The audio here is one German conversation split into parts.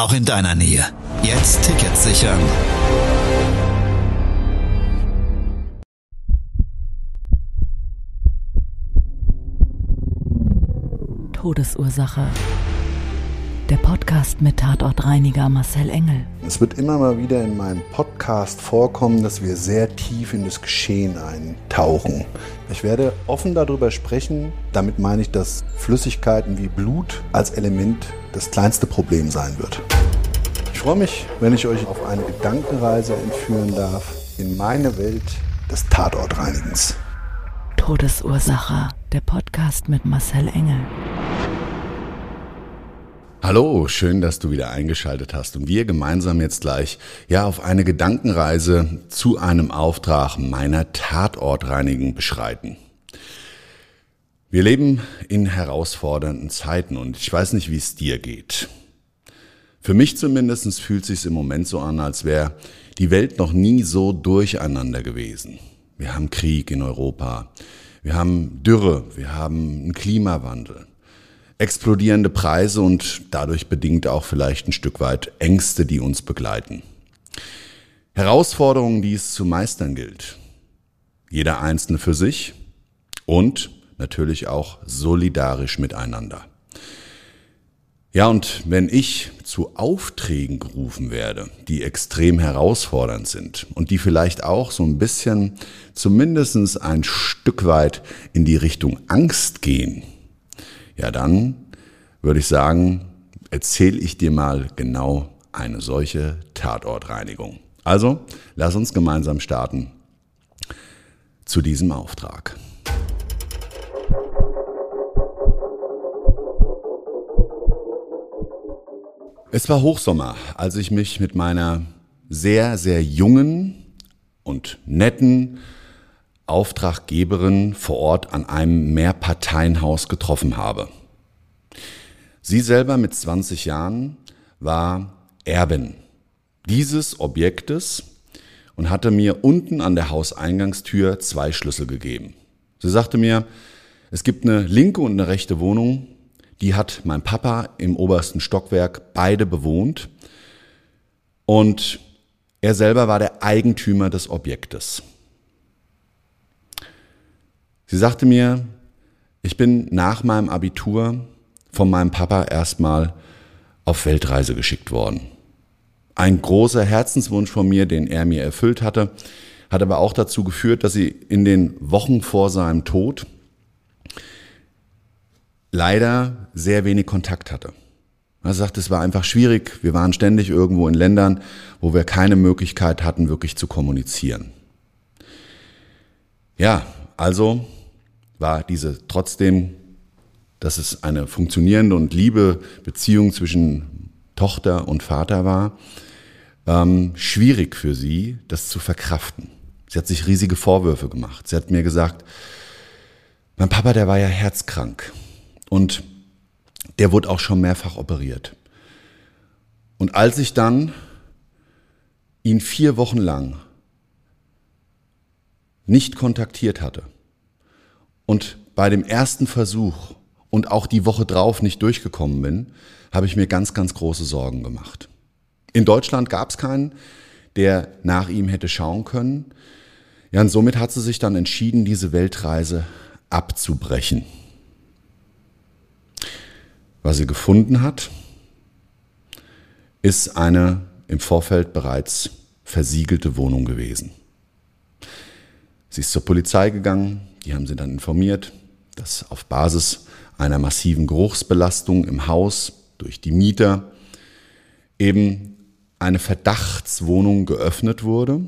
auch in deiner Nähe. Jetzt Tickets sichern. Todesursache. Der Podcast mit Tatortreiniger Marcel Engel. Es wird immer mal wieder in meinem Podcast vorkommen, dass wir sehr tief in das Geschehen eintauchen. Ich werde offen darüber sprechen. Damit meine ich, dass Flüssigkeiten wie Blut als Element das kleinste Problem sein wird. Ich freue mich, wenn ich euch auf eine Gedankenreise entführen darf in meine Welt des Tatortreinigens. Todesursache. Der Podcast mit Marcel Engel. Hallo, schön, dass du wieder eingeschaltet hast und wir gemeinsam jetzt gleich ja auf eine Gedankenreise zu einem Auftrag meiner Tatortreinigung beschreiten. Wir leben in herausfordernden Zeiten und ich weiß nicht, wie es dir geht. Für mich zumindest fühlt es sich im Moment so an, als wäre die Welt noch nie so durcheinander gewesen. Wir haben Krieg in Europa, wir haben Dürre, wir haben einen Klimawandel explodierende Preise und dadurch bedingt auch vielleicht ein Stück weit Ängste, die uns begleiten. Herausforderungen, die es zu meistern gilt. Jeder Einzelne für sich und natürlich auch solidarisch miteinander. Ja, und wenn ich zu Aufträgen gerufen werde, die extrem herausfordernd sind und die vielleicht auch so ein bisschen zumindestens ein Stück weit in die Richtung Angst gehen, ja dann würde ich sagen, erzähle ich dir mal genau eine solche Tatortreinigung. Also, lass uns gemeinsam starten zu diesem Auftrag. Es war Hochsommer, als ich mich mit meiner sehr, sehr jungen und netten Auftraggeberin vor Ort an einem Mehrparteienhaus getroffen habe. Sie selber mit 20 Jahren war Erbin dieses Objektes und hatte mir unten an der Hauseingangstür zwei Schlüssel gegeben. Sie sagte mir, es gibt eine linke und eine rechte Wohnung, die hat mein Papa im obersten Stockwerk beide bewohnt und er selber war der Eigentümer des Objektes. Sie sagte mir, ich bin nach meinem Abitur von meinem Papa erstmal auf Weltreise geschickt worden. Ein großer Herzenswunsch von mir, den er mir erfüllt hatte, hat aber auch dazu geführt, dass sie in den Wochen vor seinem Tod leider sehr wenig Kontakt hatte. Er sagt, es war einfach schwierig. Wir waren ständig irgendwo in Ländern, wo wir keine Möglichkeit hatten, wirklich zu kommunizieren. Ja, also war diese trotzdem, dass es eine funktionierende und liebe Beziehung zwischen Tochter und Vater war, ähm, schwierig für sie, das zu verkraften. Sie hat sich riesige Vorwürfe gemacht. Sie hat mir gesagt, mein Papa, der war ja herzkrank und der wurde auch schon mehrfach operiert. Und als ich dann ihn vier Wochen lang nicht kontaktiert hatte, und bei dem ersten Versuch und auch die Woche drauf nicht durchgekommen bin, habe ich mir ganz, ganz große Sorgen gemacht. In Deutschland gab es keinen, der nach ihm hätte schauen können. Ja, und somit hat sie sich dann entschieden, diese Weltreise abzubrechen. Was sie gefunden hat, ist eine im Vorfeld bereits versiegelte Wohnung gewesen. Sie ist zur Polizei gegangen, die haben sie dann informiert, dass auf Basis einer massiven Geruchsbelastung im Haus durch die Mieter eben eine Verdachtswohnung geöffnet wurde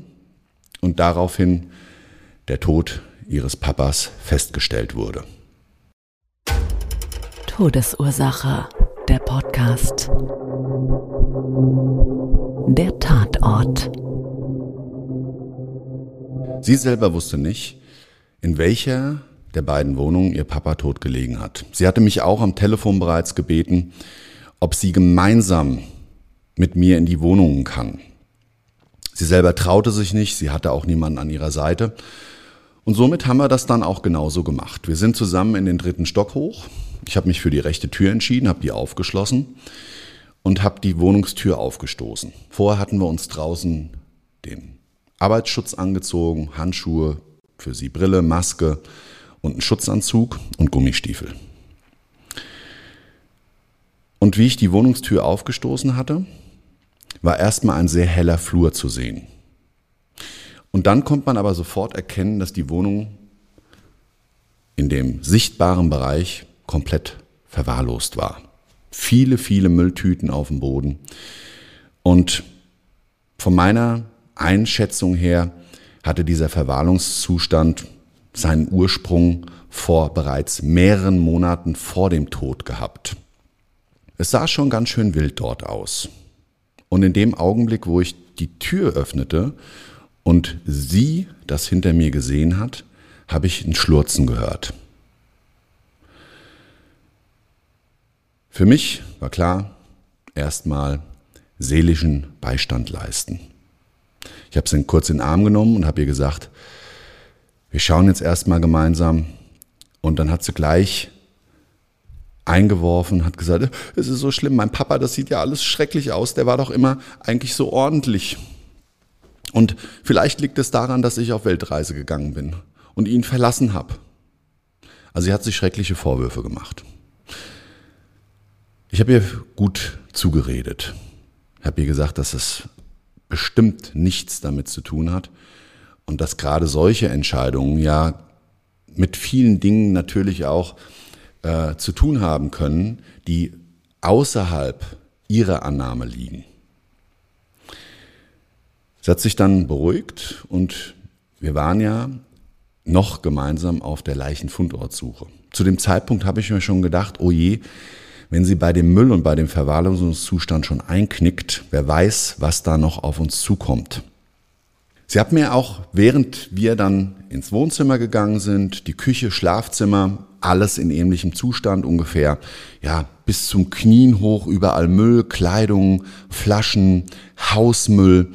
und daraufhin der Tod ihres Papas festgestellt wurde. Todesursache, der Podcast. Der Tatort. Sie selber wusste nicht, in welcher der beiden Wohnungen ihr Papa tot gelegen hat. Sie hatte mich auch am Telefon bereits gebeten, ob sie gemeinsam mit mir in die Wohnungen kann. Sie selber traute sich nicht, sie hatte auch niemanden an ihrer Seite. Und somit haben wir das dann auch genauso gemacht. Wir sind zusammen in den dritten Stock hoch. Ich habe mich für die rechte Tür entschieden, habe die aufgeschlossen und habe die Wohnungstür aufgestoßen. Vorher hatten wir uns draußen den Arbeitsschutz angezogen, Handschuhe, für sie Brille, Maske und einen Schutzanzug und Gummistiefel. Und wie ich die Wohnungstür aufgestoßen hatte, war erstmal ein sehr heller Flur zu sehen. Und dann kommt man aber sofort erkennen, dass die Wohnung in dem sichtbaren Bereich komplett verwahrlost war. Viele, viele Mülltüten auf dem Boden. Und von meiner Einschätzung her hatte dieser Verwahrlungszustand seinen Ursprung vor bereits mehreren Monaten vor dem Tod gehabt. Es sah schon ganz schön wild dort aus. Und in dem Augenblick, wo ich die Tür öffnete und sie das hinter mir gesehen hat, habe ich ein Schlurzen gehört. Für mich war klar, erstmal seelischen Beistand leisten. Ich habe sie kurz in den Arm genommen und habe ihr gesagt, wir schauen jetzt erstmal gemeinsam. Und dann hat sie gleich eingeworfen, hat gesagt, es ist so schlimm, mein Papa, das sieht ja alles schrecklich aus, der war doch immer eigentlich so ordentlich. Und vielleicht liegt es daran, dass ich auf Weltreise gegangen bin und ihn verlassen habe. Also sie hat sich schreckliche Vorwürfe gemacht. Ich habe ihr gut zugeredet. Ich habe ihr gesagt, dass es bestimmt nichts damit zu tun hat und dass gerade solche Entscheidungen ja mit vielen Dingen natürlich auch äh, zu tun haben können, die außerhalb ihrer Annahme liegen. Sie hat sich dann beruhigt und wir waren ja noch gemeinsam auf der Leichenfundortsuche. Zu dem Zeitpunkt habe ich mir schon gedacht, oh je, wenn sie bei dem Müll und bei dem Verwahrlosungszustand schon einknickt, wer weiß, was da noch auf uns zukommt. Sie hat mir auch, während wir dann ins Wohnzimmer gegangen sind, die Küche, Schlafzimmer, alles in ähnlichem Zustand ungefähr, ja, bis zum Knien hoch, überall Müll, Kleidung, Flaschen, Hausmüll,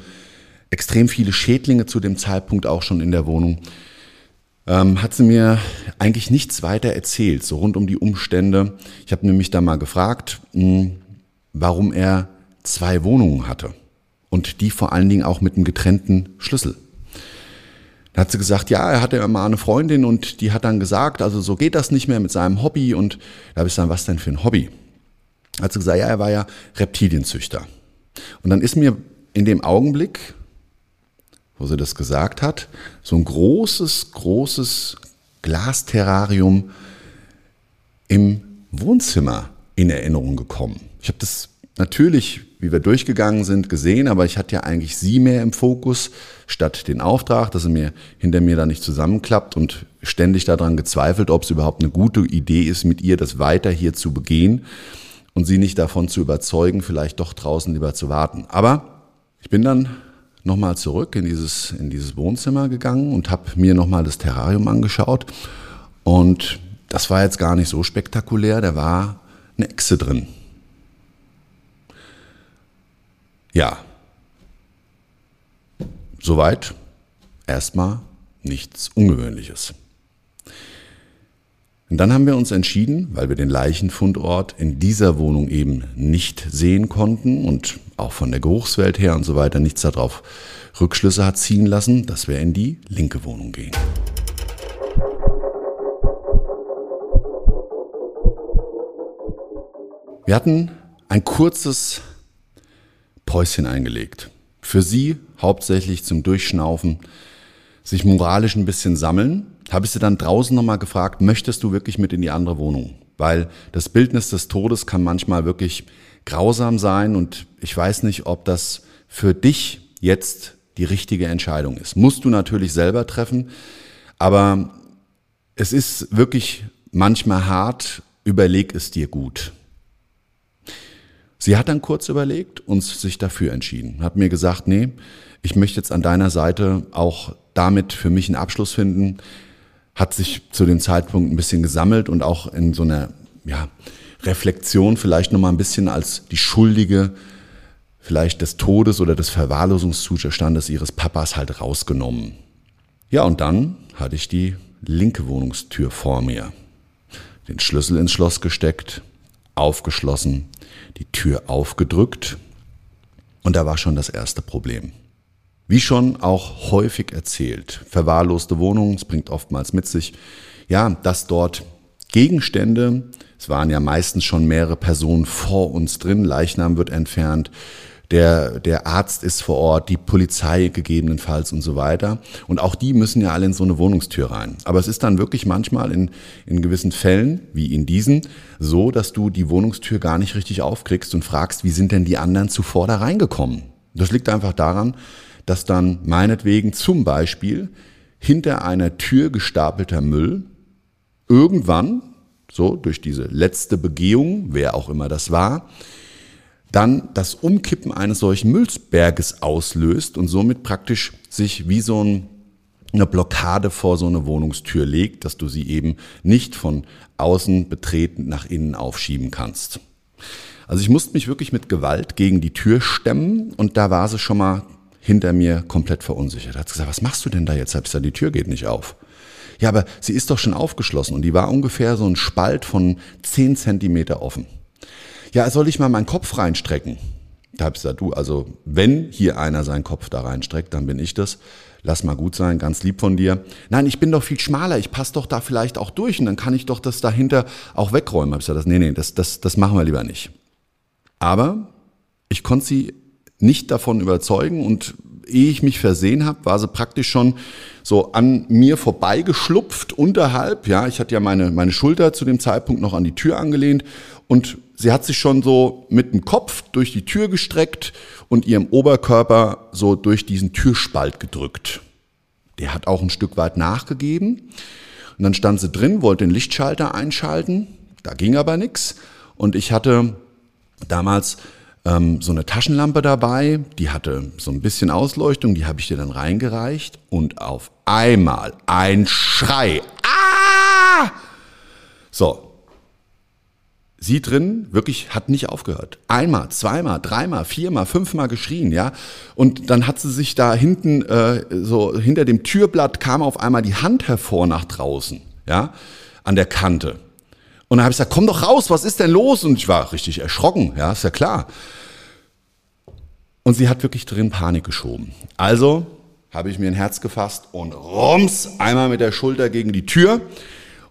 extrem viele Schädlinge zu dem Zeitpunkt auch schon in der Wohnung ähm, hat sie mir eigentlich nichts weiter erzählt, so rund um die Umstände. Ich habe nämlich da mal gefragt, mh, hm, warum er zwei Wohnungen hatte und die vor allen Dingen auch mit einem getrennten Schlüssel. Da hat sie gesagt, ja, er hatte immer eine Freundin und die hat dann gesagt, also so geht das nicht mehr mit seinem Hobby und da habe ich gesagt, was denn für ein Hobby? Da hat sie gesagt, ja, er war ja Reptilienzüchter. Und dann ist mir in dem Augenblick wo sie das gesagt hat, so ein großes, großes Glasterrarium im Wohnzimmer in Erinnerung gekommen. Ich habe das natürlich, wie wir durchgegangen sind, gesehen, aber ich hatte ja eigentlich sie mehr im Fokus, statt den Auftrag, dass sie mir hinter mir da nicht zusammenklappt und ständig daran gezweifelt, ob es überhaupt eine gute Idee ist, mit ihr das weiter hier zu begehen und sie nicht davon zu überzeugen, vielleicht doch draußen lieber zu warten. Aber ich bin dann nochmal zurück in dieses, in dieses Wohnzimmer gegangen und habe mir nochmal das Terrarium angeschaut. Und das war jetzt gar nicht so spektakulär, da war eine Echse drin. Ja, soweit erstmal nichts Ungewöhnliches. Und dann haben wir uns entschieden, weil wir den Leichenfundort in dieser Wohnung eben nicht sehen konnten und auch von der Geruchswelt her und so weiter nichts darauf Rückschlüsse hat ziehen lassen, dass wir in die linke Wohnung gehen. Wir hatten ein kurzes Päuschen eingelegt. Für sie hauptsächlich zum Durchschnaufen, sich moralisch ein bisschen sammeln habe ich sie dann draußen nochmal gefragt, möchtest du wirklich mit in die andere Wohnung? Weil das Bildnis des Todes kann manchmal wirklich grausam sein und ich weiß nicht, ob das für dich jetzt die richtige Entscheidung ist. Musst du natürlich selber treffen, aber es ist wirklich manchmal hart, überleg es dir gut. Sie hat dann kurz überlegt und sich dafür entschieden. Hat mir gesagt, nee, ich möchte jetzt an deiner Seite auch damit für mich einen Abschluss finden. Hat sich zu dem Zeitpunkt ein bisschen gesammelt und auch in so einer ja, Reflexion vielleicht nochmal ein bisschen als die Schuldige vielleicht des Todes oder des Verwahrlosungszustandes ihres Papas halt rausgenommen. Ja, und dann hatte ich die linke Wohnungstür vor mir. Den Schlüssel ins Schloss gesteckt, aufgeschlossen, die Tür aufgedrückt und da war schon das erste Problem. Wie schon auch häufig erzählt, verwahrloste Wohnungen, es bringt oftmals mit sich, ja, dass dort Gegenstände, es waren ja meistens schon mehrere Personen vor uns drin, Leichnam wird entfernt, der, der Arzt ist vor Ort, die Polizei gegebenenfalls und so weiter. Und auch die müssen ja alle in so eine Wohnungstür rein. Aber es ist dann wirklich manchmal in, in gewissen Fällen, wie in diesen, so, dass du die Wohnungstür gar nicht richtig aufkriegst und fragst, wie sind denn die anderen zuvor da reingekommen? Das liegt einfach daran, dass dann meinetwegen zum Beispiel hinter einer Tür gestapelter Müll irgendwann, so durch diese letzte Begehung, wer auch immer das war, dann das Umkippen eines solchen Müllberges auslöst und somit praktisch sich wie so ein, eine Blockade vor so eine Wohnungstür legt, dass du sie eben nicht von außen betreten nach innen aufschieben kannst. Also ich musste mich wirklich mit Gewalt gegen die Tür stemmen und da war sie schon mal hinter mir komplett verunsichert. Hat gesagt, was machst du denn da jetzt? Hab ich gesagt, die Tür geht nicht auf. Ja, aber sie ist doch schon aufgeschlossen und die war ungefähr so ein Spalt von zehn Zentimeter offen ja, soll ich mal meinen Kopf reinstrecken? Da habe ich gesagt, du, also wenn hier einer seinen Kopf da reinstreckt, dann bin ich das. Lass mal gut sein, ganz lieb von dir. Nein, ich bin doch viel schmaler, ich passe doch da vielleicht auch durch und dann kann ich doch das dahinter auch wegräumen. Hab ich gesagt, nee, nee, das, das, das machen wir lieber nicht. Aber ich konnte sie nicht davon überzeugen und ehe ich mich versehen habe, war sie praktisch schon so an mir vorbeigeschlupft unterhalb. Ja, ich hatte ja meine, meine Schulter zu dem Zeitpunkt noch an die Tür angelehnt und sie hat sich schon so mit dem Kopf durch die Tür gestreckt und ihrem Oberkörper so durch diesen Türspalt gedrückt. Der hat auch ein Stück weit nachgegeben. Und dann stand sie drin, wollte den Lichtschalter einschalten. Da ging aber nichts. Und ich hatte damals ähm, so eine Taschenlampe dabei, die hatte so ein bisschen Ausleuchtung, die habe ich dir dann reingereicht. Und auf einmal ein Schrei. Ah! So, sie drin wirklich hat nicht aufgehört. Einmal, zweimal, dreimal, viermal, fünfmal geschrien, ja. Und dann hat sie sich da hinten, äh, so hinter dem Türblatt kam auf einmal die Hand hervor nach draußen, ja, an der Kante. Und dann habe ich gesagt, komm doch raus, was ist denn los? Und ich war richtig erschrocken, ja, ist ja klar. Und sie hat wirklich drin Panik geschoben. Also habe ich mir ein Herz gefasst und rums einmal mit der Schulter gegen die Tür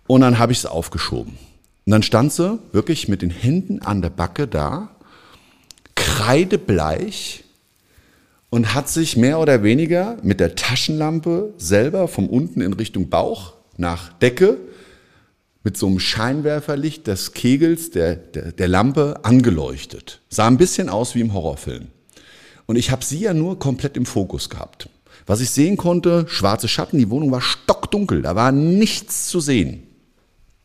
und dann habe ich es aufgeschoben. Und dann stand sie wirklich mit den Händen an der Backe da, kreidebleich und hat sich mehr oder weniger mit der Taschenlampe selber von unten in Richtung Bauch nach Decke mit so einem Scheinwerferlicht des Kegels der, der, der Lampe angeleuchtet. Sah ein bisschen aus wie im Horrorfilm. Und ich habe sie ja nur komplett im Fokus gehabt. Was ich sehen konnte, schwarze Schatten, die Wohnung war stockdunkel, da war nichts zu sehen.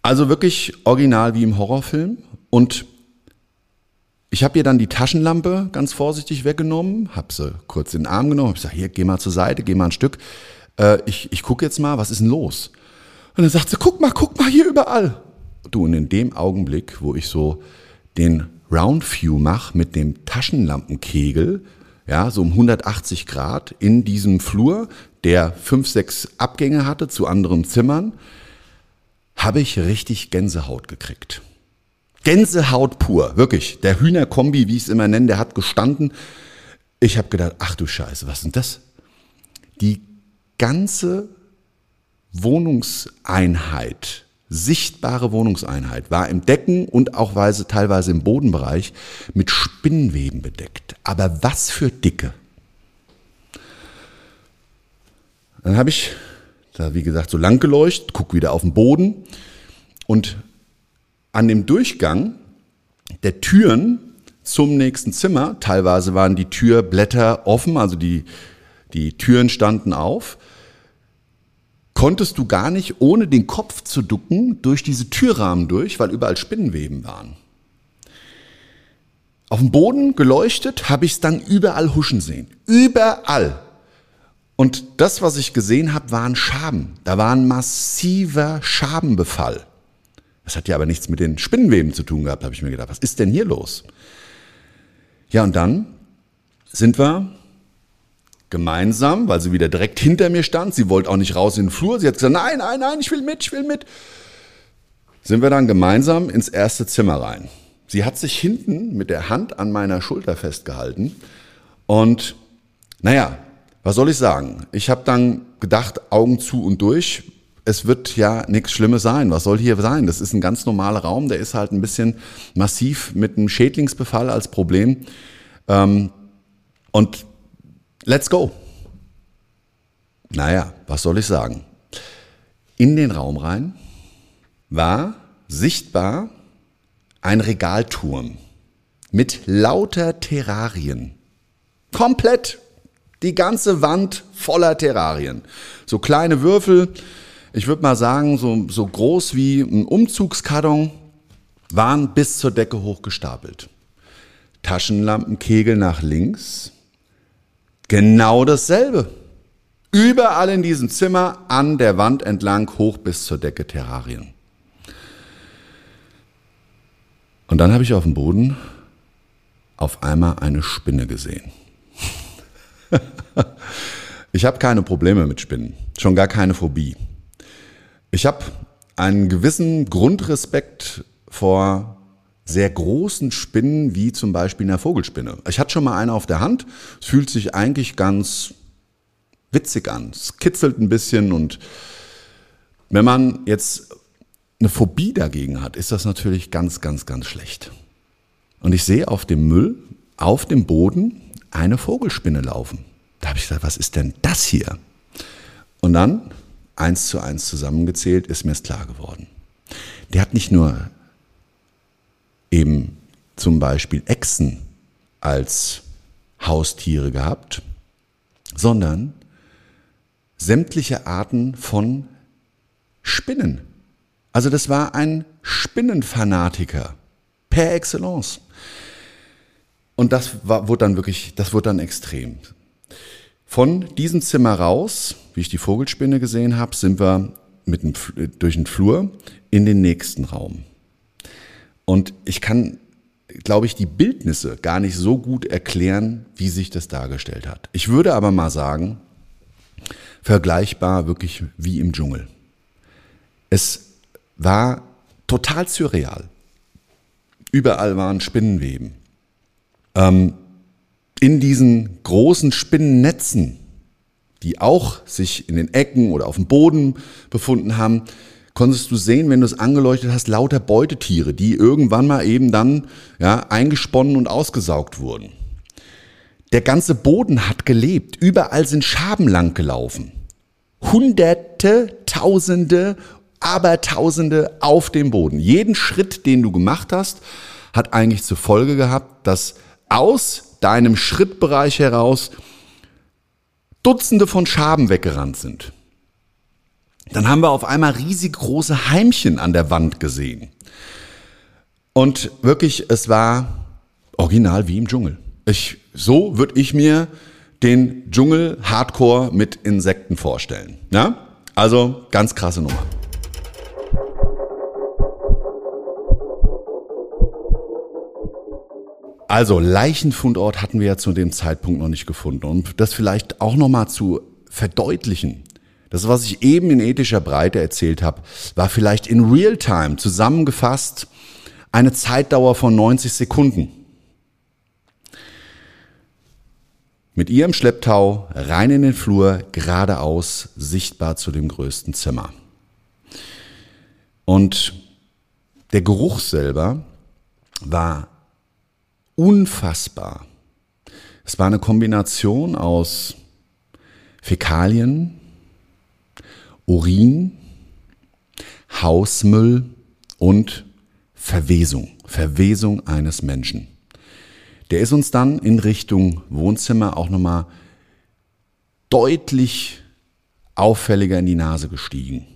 Also wirklich original wie im Horrorfilm. Und ich habe ihr dann die Taschenlampe ganz vorsichtig weggenommen, habe sie kurz in den Arm genommen, habe gesagt, hier, geh mal zur Seite, geh mal ein Stück. Äh, ich ich gucke jetzt mal, was ist denn los? Und dann sagt sie, guck mal, guck mal hier überall. Du, und in dem Augenblick, wo ich so den Round View mache mit dem Taschenlampenkegel, ja, so um 180 Grad in diesem Flur, der fünf, sechs Abgänge hatte zu anderen Zimmern, habe ich richtig Gänsehaut gekriegt. Gänsehaut pur, wirklich. Der Hühnerkombi, wie ich es immer nenne, der hat gestanden. Ich habe gedacht, ach du Scheiße, was ist das? Die ganze Wohnungseinheit, sichtbare Wohnungseinheit, war im Decken und auch teilweise im Bodenbereich mit Spinnenweben bedeckt. Aber was für dicke. Dann habe ich da, wie gesagt, so lang geleuchtet, guck wieder auf den Boden und an dem Durchgang der Türen zum nächsten Zimmer, teilweise waren die Türblätter offen, also die, die Türen standen auf, konntest du gar nicht, ohne den Kopf zu ducken, durch diese Türrahmen durch, weil überall Spinnenweben waren. auf dem Boden geleuchtet, habe ich es dann überall huschen sehen. Überall. Und das, was ich gesehen habe, waren Schaben. Da war ein massiver Schabenbefall. Das hat ja aber nichts mit den Spinnenweben zu tun gehabt, habe ich mir gedacht. Was ist denn hier los? Ja, und dann sind wir gemeinsam, weil sie wieder direkt hinter mir stand. Sie wollte auch nicht raus in den Flur. Sie hat gesagt, nein, nein, nein, ich will mit, ich will mit. Sind wir dann gemeinsam ins erste Zimmer rein. Sie hat sich hinten mit der Hand an meiner Schulter festgehalten. Und naja, was soll ich sagen? Ich habe dann gedacht, Augen zu und durch. Es wird ja nichts Schlimmes sein. Was soll hier sein? Das ist ein ganz normaler Raum. Der ist halt ein bisschen massiv mit einem Schädlingsbefall als Problem. Ähm, und let's go. Naja, was soll ich sagen? In den Raum rein war sichtbar ein Regalturm mit lauter Terrarien. Komplett die ganze Wand voller Terrarien. So kleine Würfel, ich würde mal sagen, so, so groß wie ein Umzugskarton, waren bis zur Decke hochgestapelt. Taschenlampenkegel nach links, genau dasselbe. Überall in diesem Zimmer, an der Wand entlang, hoch bis zur Decke Terrarien. Und dann habe ich auf dem Boden auf einmal eine Spinne gesehen. ich habe keine Probleme mit Spinnen, schon gar keine Phobie. Ich habe einen gewissen Grundrespekt vor sehr großen Spinnen, wie zum Beispiel einer Vogelspinne. Ich hatte schon mal eine auf der Hand. Es fühlt sich eigentlich ganz witzig an. Es kitzelt ein bisschen und wenn man jetzt eine Phobie dagegen hat, ist das natürlich ganz, ganz, ganz schlecht. Und ich sehe auf dem Müll, auf dem Boden, eine Vogelspinne laufen. Da habe ich gesagt, was ist denn das hier? Und dann, eins zu eins zusammengezählt, ist mir es klar geworden. Der hat nicht nur eben zum Beispiel Echsen als Haustiere gehabt, sondern sämtliche Arten von Spinnen. Also das war ein Spinnenfanatiker per excellence. Und das war, wurde dann wirklich, das wurde dann extrem. Von diesem Zimmer raus, wie ich die Vogelspinne gesehen habe, sind wir mit dem, durch den Flur in den nächsten Raum. Und ich kann, glaube ich, die Bildnisse gar nicht so gut erklären, wie sich das dargestellt hat. Ich würde aber mal sagen, vergleichbar wirklich wie im Dschungel. Es war total surreal. Überall waren Spinnenweben. Ähm, in diesen großen Spinnennetzen, die auch sich in den Ecken oder auf dem Boden befunden haben, konntest du sehen, wenn du es angeleuchtet hast, lauter Beutetiere, die irgendwann mal eben dann ja, eingesponnen und ausgesaugt wurden. Der ganze Boden hat gelebt. Überall sind Schaben lang gelaufen. Hunderte, Tausende, Abertausende auf dem Boden. Jeden Schritt, den du gemacht hast, hat eigentlich zur Folge gehabt, dass aus deinem Schrittbereich heraus Dutzende von Schaben weggerannt sind. Dann haben wir auf einmal riesig große Heimchen an der Wand gesehen. Und wirklich, es war original wie im Dschungel. Ich, so würde ich mir den Dschungel Hardcore mit Insekten vorstellen. Ja? Also ganz krasse Nummer. Also Leichenfundort hatten wir ja zu dem Zeitpunkt noch nicht gefunden. Und das vielleicht auch nochmal zu verdeutlichen. Das, was ich eben in ethischer Breite erzählt habe, war vielleicht in Realtime zusammengefasst eine Zeitdauer von 90 Sekunden. Mit ihrem Schlepptau rein in den Flur, geradeaus, sichtbar zu dem größten Zimmer. Und der Geruch selber war unfassbar. Es war eine Kombination aus Fäkalien, Urin, Hausmüll und Verwesung. Verwesung eines Menschen. Der ist uns dann in Richtung Wohnzimmer auch nochmal deutlich auffälliger in die Nase gestiegen.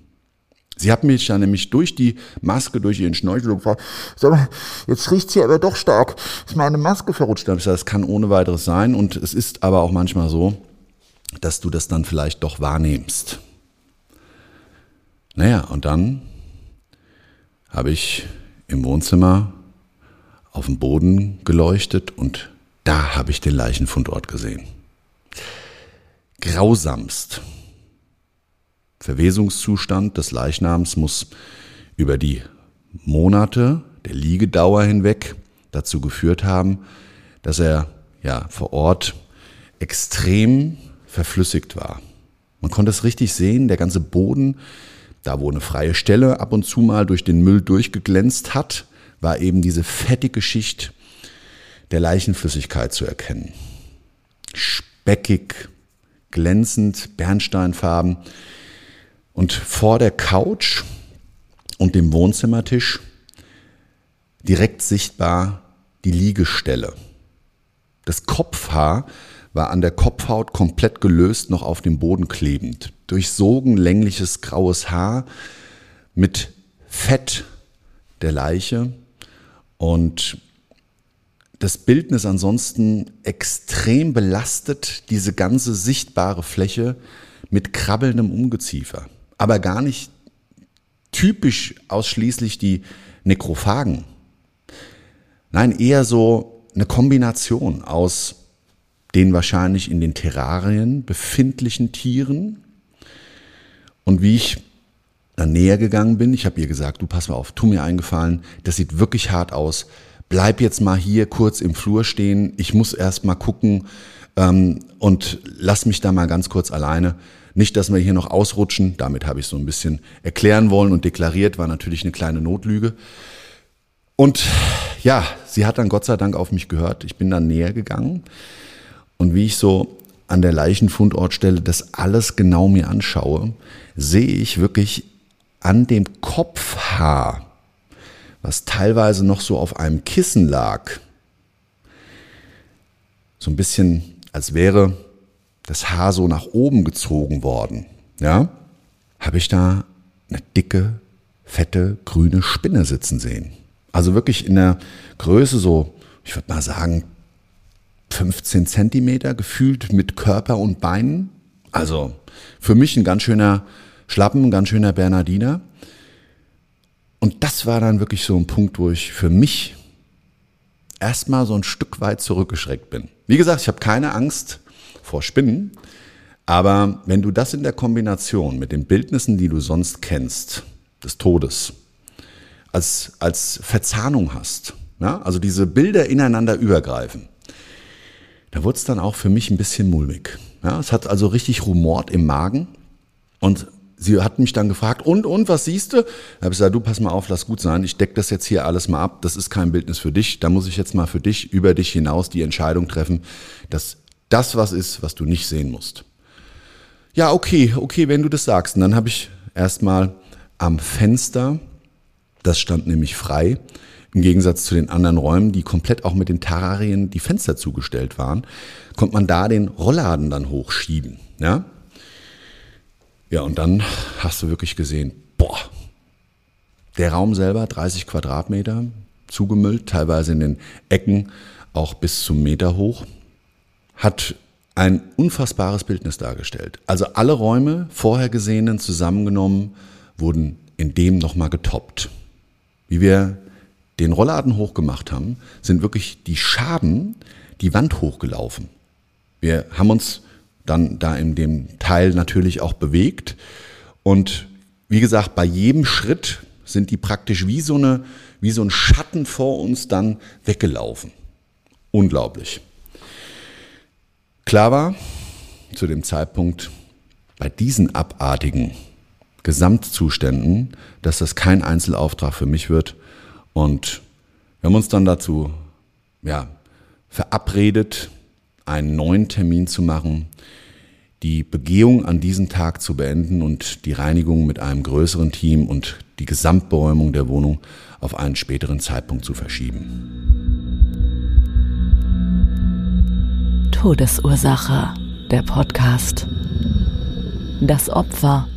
Sie hat mich dann nämlich durch die Maske, durch ihren Schnorchel gefragt, sag mal, jetzt riecht sie aber doch stark. Ist meine Maske verrutscht? Da ich gesagt, das kann ohne weiteres sein. Und es ist aber auch manchmal so, dass du das dann vielleicht doch wahrnimmst. Naja, und dann habe ich im Wohnzimmer auf dem Boden geleuchtet und da habe ich den Leichenfundort gesehen. Grausamst. Verwesungszustand des Leichnams muss über die Monate der Liegedauer hinweg dazu geführt haben, dass er ja vor Ort extrem verflüssigt war. Man konnte es richtig sehen, der ganze Boden, da wo eine freie Stelle ab und zu mal durch den Müll durchgeglänzt hat, war eben diese fettige Schicht der Leichenflüssigkeit zu erkennen. Speckig, glänzend, bernsteinfarben. Und vor der Couch und dem Wohnzimmertisch direkt sichtbar die Liegestelle. Das Kopfhaar war an der Kopfhaut komplett gelöst, noch auf dem Boden klebend. Durchsogen längliches graues Haar mit Fett der Leiche und das Bildnis ansonsten extrem belastet, diese ganze sichtbare Fläche mit krabbelndem Ungeziefer aber gar nicht typisch ausschließlich die Nekrophagen. Nein, eher so eine Kombination aus den wahrscheinlich in den Terrarien befindlichen Tieren und wie ich dann näher gegangen bin, ich habe ihr gesagt, du pass mal auf, tu mir eingefallen, das sieht wirklich hart aus. Bleib jetzt mal hier kurz im Flur stehen. Ich muss erst mal gucken ähm, und lass mich da mal ganz kurz alleine. Nicht, dass wir hier noch ausrutschen. Damit habe ich so ein bisschen erklären wollen und deklariert, war natürlich eine kleine Notlüge. Und ja, sie hat dann Gott sei Dank auf mich gehört. Ich bin dann näher gegangen. Und wie ich so an der Leichenfundortstelle das alles genau mir anschaue, sehe ich wirklich an dem Kopfhaar, was teilweise noch so auf einem Kissen lag, so ein bisschen, als wäre das Haar so nach oben gezogen worden, ja, habe ich da eine dicke, fette, grüne Spinne sitzen sehen. Also wirklich in der Größe so, ich würde mal sagen, 15 Zentimeter gefühlt mit Körper und Beinen. Also für mich ein ganz schöner Schlappen, ein ganz schöner Bernardiner. Und das war dann wirklich so ein Punkt, wo ich für mich erstmal so ein Stück weit zurückgeschreckt bin. Wie gesagt, ich habe keine Angst vor Spinnen. Aber wenn du das in der Kombination mit den Bildnissen, die du sonst kennst, des Todes, als, als Verzahnung hast, ja, also diese Bilder ineinander übergreifen, da wurde es dann auch für mich ein bisschen mulmig. Ja, es hat also richtig rumort im Magen und sie hat mich dann gefragt, und, und, was siehst du? Da habe ich gesagt, du, pass mal auf, lass gut sein, ich decke das jetzt hier alles mal ab, das ist kein Bildnis für dich, da muss ich jetzt mal für dich, über dich hinaus die Entscheidung treffen, dass das was ist, was du nicht sehen musst. Ja, okay, okay, wenn du das sagst. Und dann habe ich erstmal am Fenster, das stand nämlich frei, im Gegensatz zu den anderen Räumen, die komplett auch mit den Terrarien die Fenster zugestellt waren, konnte man da den Rollladen dann hochschieben. Ja, ja und dann hast du wirklich gesehen, boah, der Raum selber 30 Quadratmeter, zugemüllt, teilweise in den Ecken auch bis zum Meter hoch hat ein unfassbares Bildnis dargestellt. Also alle Räume, vorher gesehenen, zusammengenommen, wurden in dem nochmal getoppt. Wie wir den Rollladen hochgemacht haben, sind wirklich die Schaben die Wand hochgelaufen. Wir haben uns dann da in dem Teil natürlich auch bewegt und wie gesagt, bei jedem Schritt sind die praktisch wie so eine, wie so ein Schatten vor uns dann weggelaufen. Unglaublich. Klar war zu dem Zeitpunkt bei diesen abartigen Gesamtzuständen, dass das kein Einzelauftrag für mich wird. Und wir haben uns dann dazu ja, verabredet, einen neuen Termin zu machen, die Begehung an diesem Tag zu beenden und die Reinigung mit einem größeren Team und die Gesamtberäumung der Wohnung auf einen späteren Zeitpunkt zu verschieben. Todesursache, der Podcast. Das Opfer.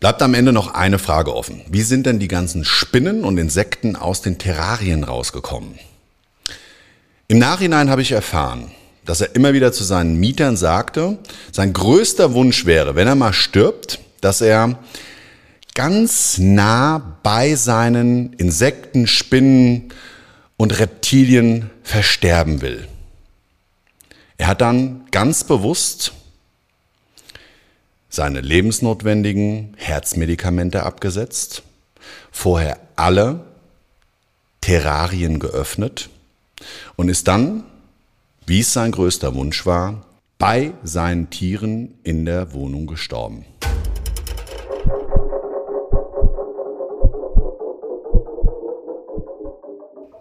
Bleibt am Ende noch eine Frage offen. Wie sind denn die ganzen Spinnen und Insekten aus den Terrarien rausgekommen? Im Nachhinein habe ich erfahren, dass er immer wieder zu seinen Mietern sagte, sein größter Wunsch wäre, wenn er mal stirbt, dass er ganz nah bei seinen Insekten, Spinnen und Reptilien versterben will. Er hat dann ganz bewusst seine lebensnotwendigen Herzmedikamente abgesetzt, vorher alle Terrarien geöffnet und ist dann, wie es sein größter Wunsch war, bei seinen Tieren in der Wohnung gestorben.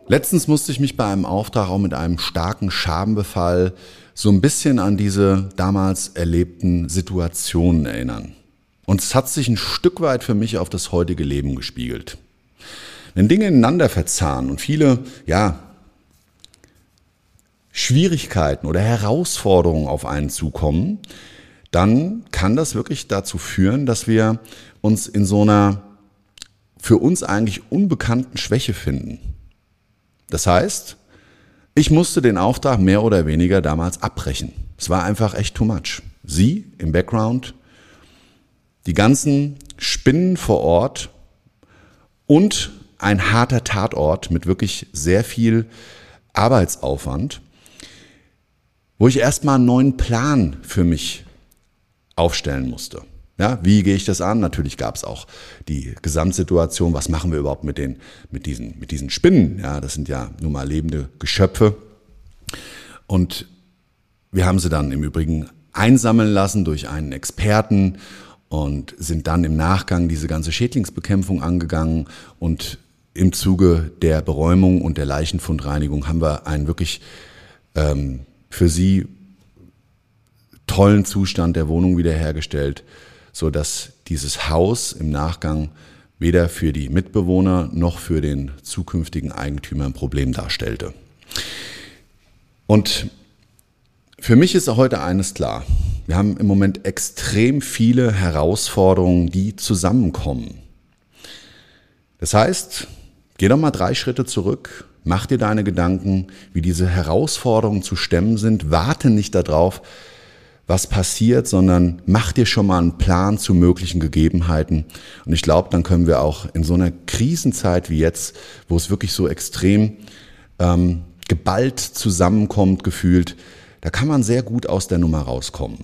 Letztens musste ich mich bei einem Auftrag auch mit einem starken Schabenbefall so ein bisschen an diese damals erlebten Situationen erinnern. Und es hat sich ein Stück weit für mich auf das heutige Leben gespiegelt. Wenn Dinge ineinander verzahnen und viele, ja, Schwierigkeiten oder Herausforderungen auf einen zukommen, dann kann das wirklich dazu führen, dass wir uns in so einer für uns eigentlich unbekannten Schwäche finden. Das heißt, ich musste den Auftrag mehr oder weniger damals abbrechen. Es war einfach echt too much. Sie im Background, die ganzen Spinnen vor Ort und ein harter Tatort mit wirklich sehr viel Arbeitsaufwand, wo ich erstmal einen neuen Plan für mich aufstellen musste. Ja, wie gehe ich das an? Natürlich gab es auch die Gesamtsituation, was machen wir überhaupt mit, den, mit, diesen, mit diesen Spinnen? Ja, das sind ja nun mal lebende Geschöpfe. Und wir haben sie dann im Übrigen einsammeln lassen durch einen Experten und sind dann im Nachgang diese ganze Schädlingsbekämpfung angegangen und im Zuge der Beräumung und der Leichenfundreinigung haben wir einen wirklich ähm, für sie tollen Zustand der Wohnung wiederhergestellt so dass dieses Haus im Nachgang weder für die Mitbewohner noch für den zukünftigen Eigentümer ein Problem darstellte. Und für mich ist heute eines klar. Wir haben im Moment extrem viele Herausforderungen, die zusammenkommen. Das heißt, geh doch mal drei Schritte zurück, mach dir deine Gedanken, wie diese Herausforderungen zu stemmen sind, warte nicht darauf, was passiert, sondern mach dir schon mal einen Plan zu möglichen Gegebenheiten. Und ich glaube, dann können wir auch in so einer Krisenzeit wie jetzt, wo es wirklich so extrem ähm, geballt zusammenkommt, gefühlt, da kann man sehr gut aus der Nummer rauskommen.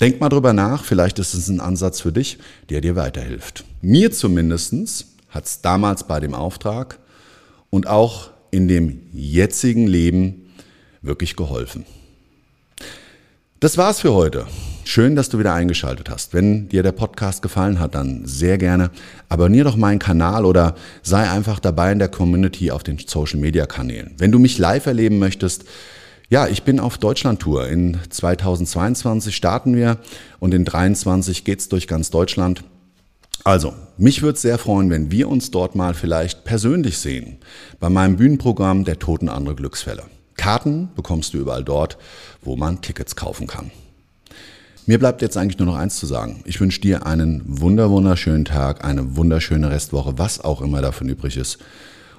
Denk mal drüber nach, vielleicht ist es ein Ansatz für dich, der dir weiterhilft. Mir zumindestens hat es damals bei dem Auftrag und auch in dem jetzigen Leben wirklich geholfen. Das war's für heute. Schön, dass du wieder eingeschaltet hast. Wenn dir der Podcast gefallen hat, dann sehr gerne abonniere doch meinen Kanal oder sei einfach dabei in der Community auf den Social Media Kanälen. Wenn du mich live erleben möchtest, ja, ich bin auf Deutschland-Tour. In 2022 starten wir und in 2023 geht's durch ganz Deutschland. Also, mich würde sehr freuen, wenn wir uns dort mal vielleicht persönlich sehen. Bei meinem Bühnenprogramm Der Toten andere Glücksfälle. Karten bekommst du überall dort, wo man Tickets kaufen kann. Mir bleibt jetzt eigentlich nur noch eins zu sagen. Ich wünsche dir einen wunder wunderschönen Tag, eine wunderschöne Restwoche, was auch immer davon übrig ist.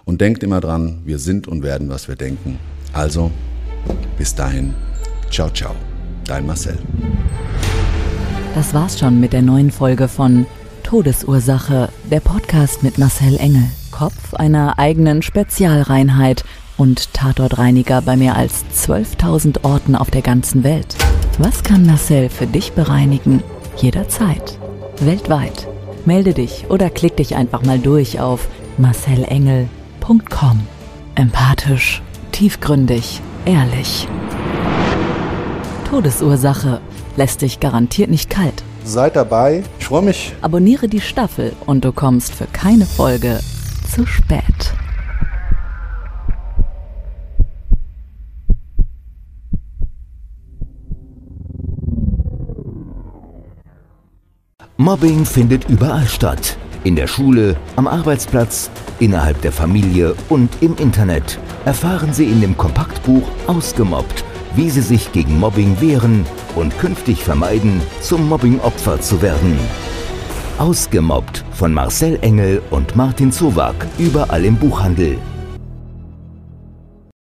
Und denkt immer dran, wir sind und werden, was wir denken. Also, bis dahin, ciao, ciao, dein Marcel. Das war's schon mit der neuen Folge von Todesursache, der Podcast mit Marcel Engel, Kopf einer eigenen Spezialreinheit und Tatortreiniger bei mehr als 12.000 Orten auf der ganzen Welt. Was kann Marcel für dich bereinigen? Jederzeit. Weltweit. Melde dich oder klick dich einfach mal durch auf marcelengel.com. Empathisch, tiefgründig, ehrlich. Todesursache lässt dich garantiert nicht kalt. Seid dabei. Ich freue mich. Abonniere die Staffel und du kommst für keine Folge zu spät. Mobbing findet überall statt. In der Schule, am Arbeitsplatz, innerhalb der Familie und im Internet. Erfahren Sie in dem Kompaktbuch Ausgemobbt, wie Sie sich gegen Mobbing wehren und künftig vermeiden, zum Mobbing-Opfer zu werden. Ausgemobbt von Marcel Engel und Martin Zowak. Überall im Buchhandel.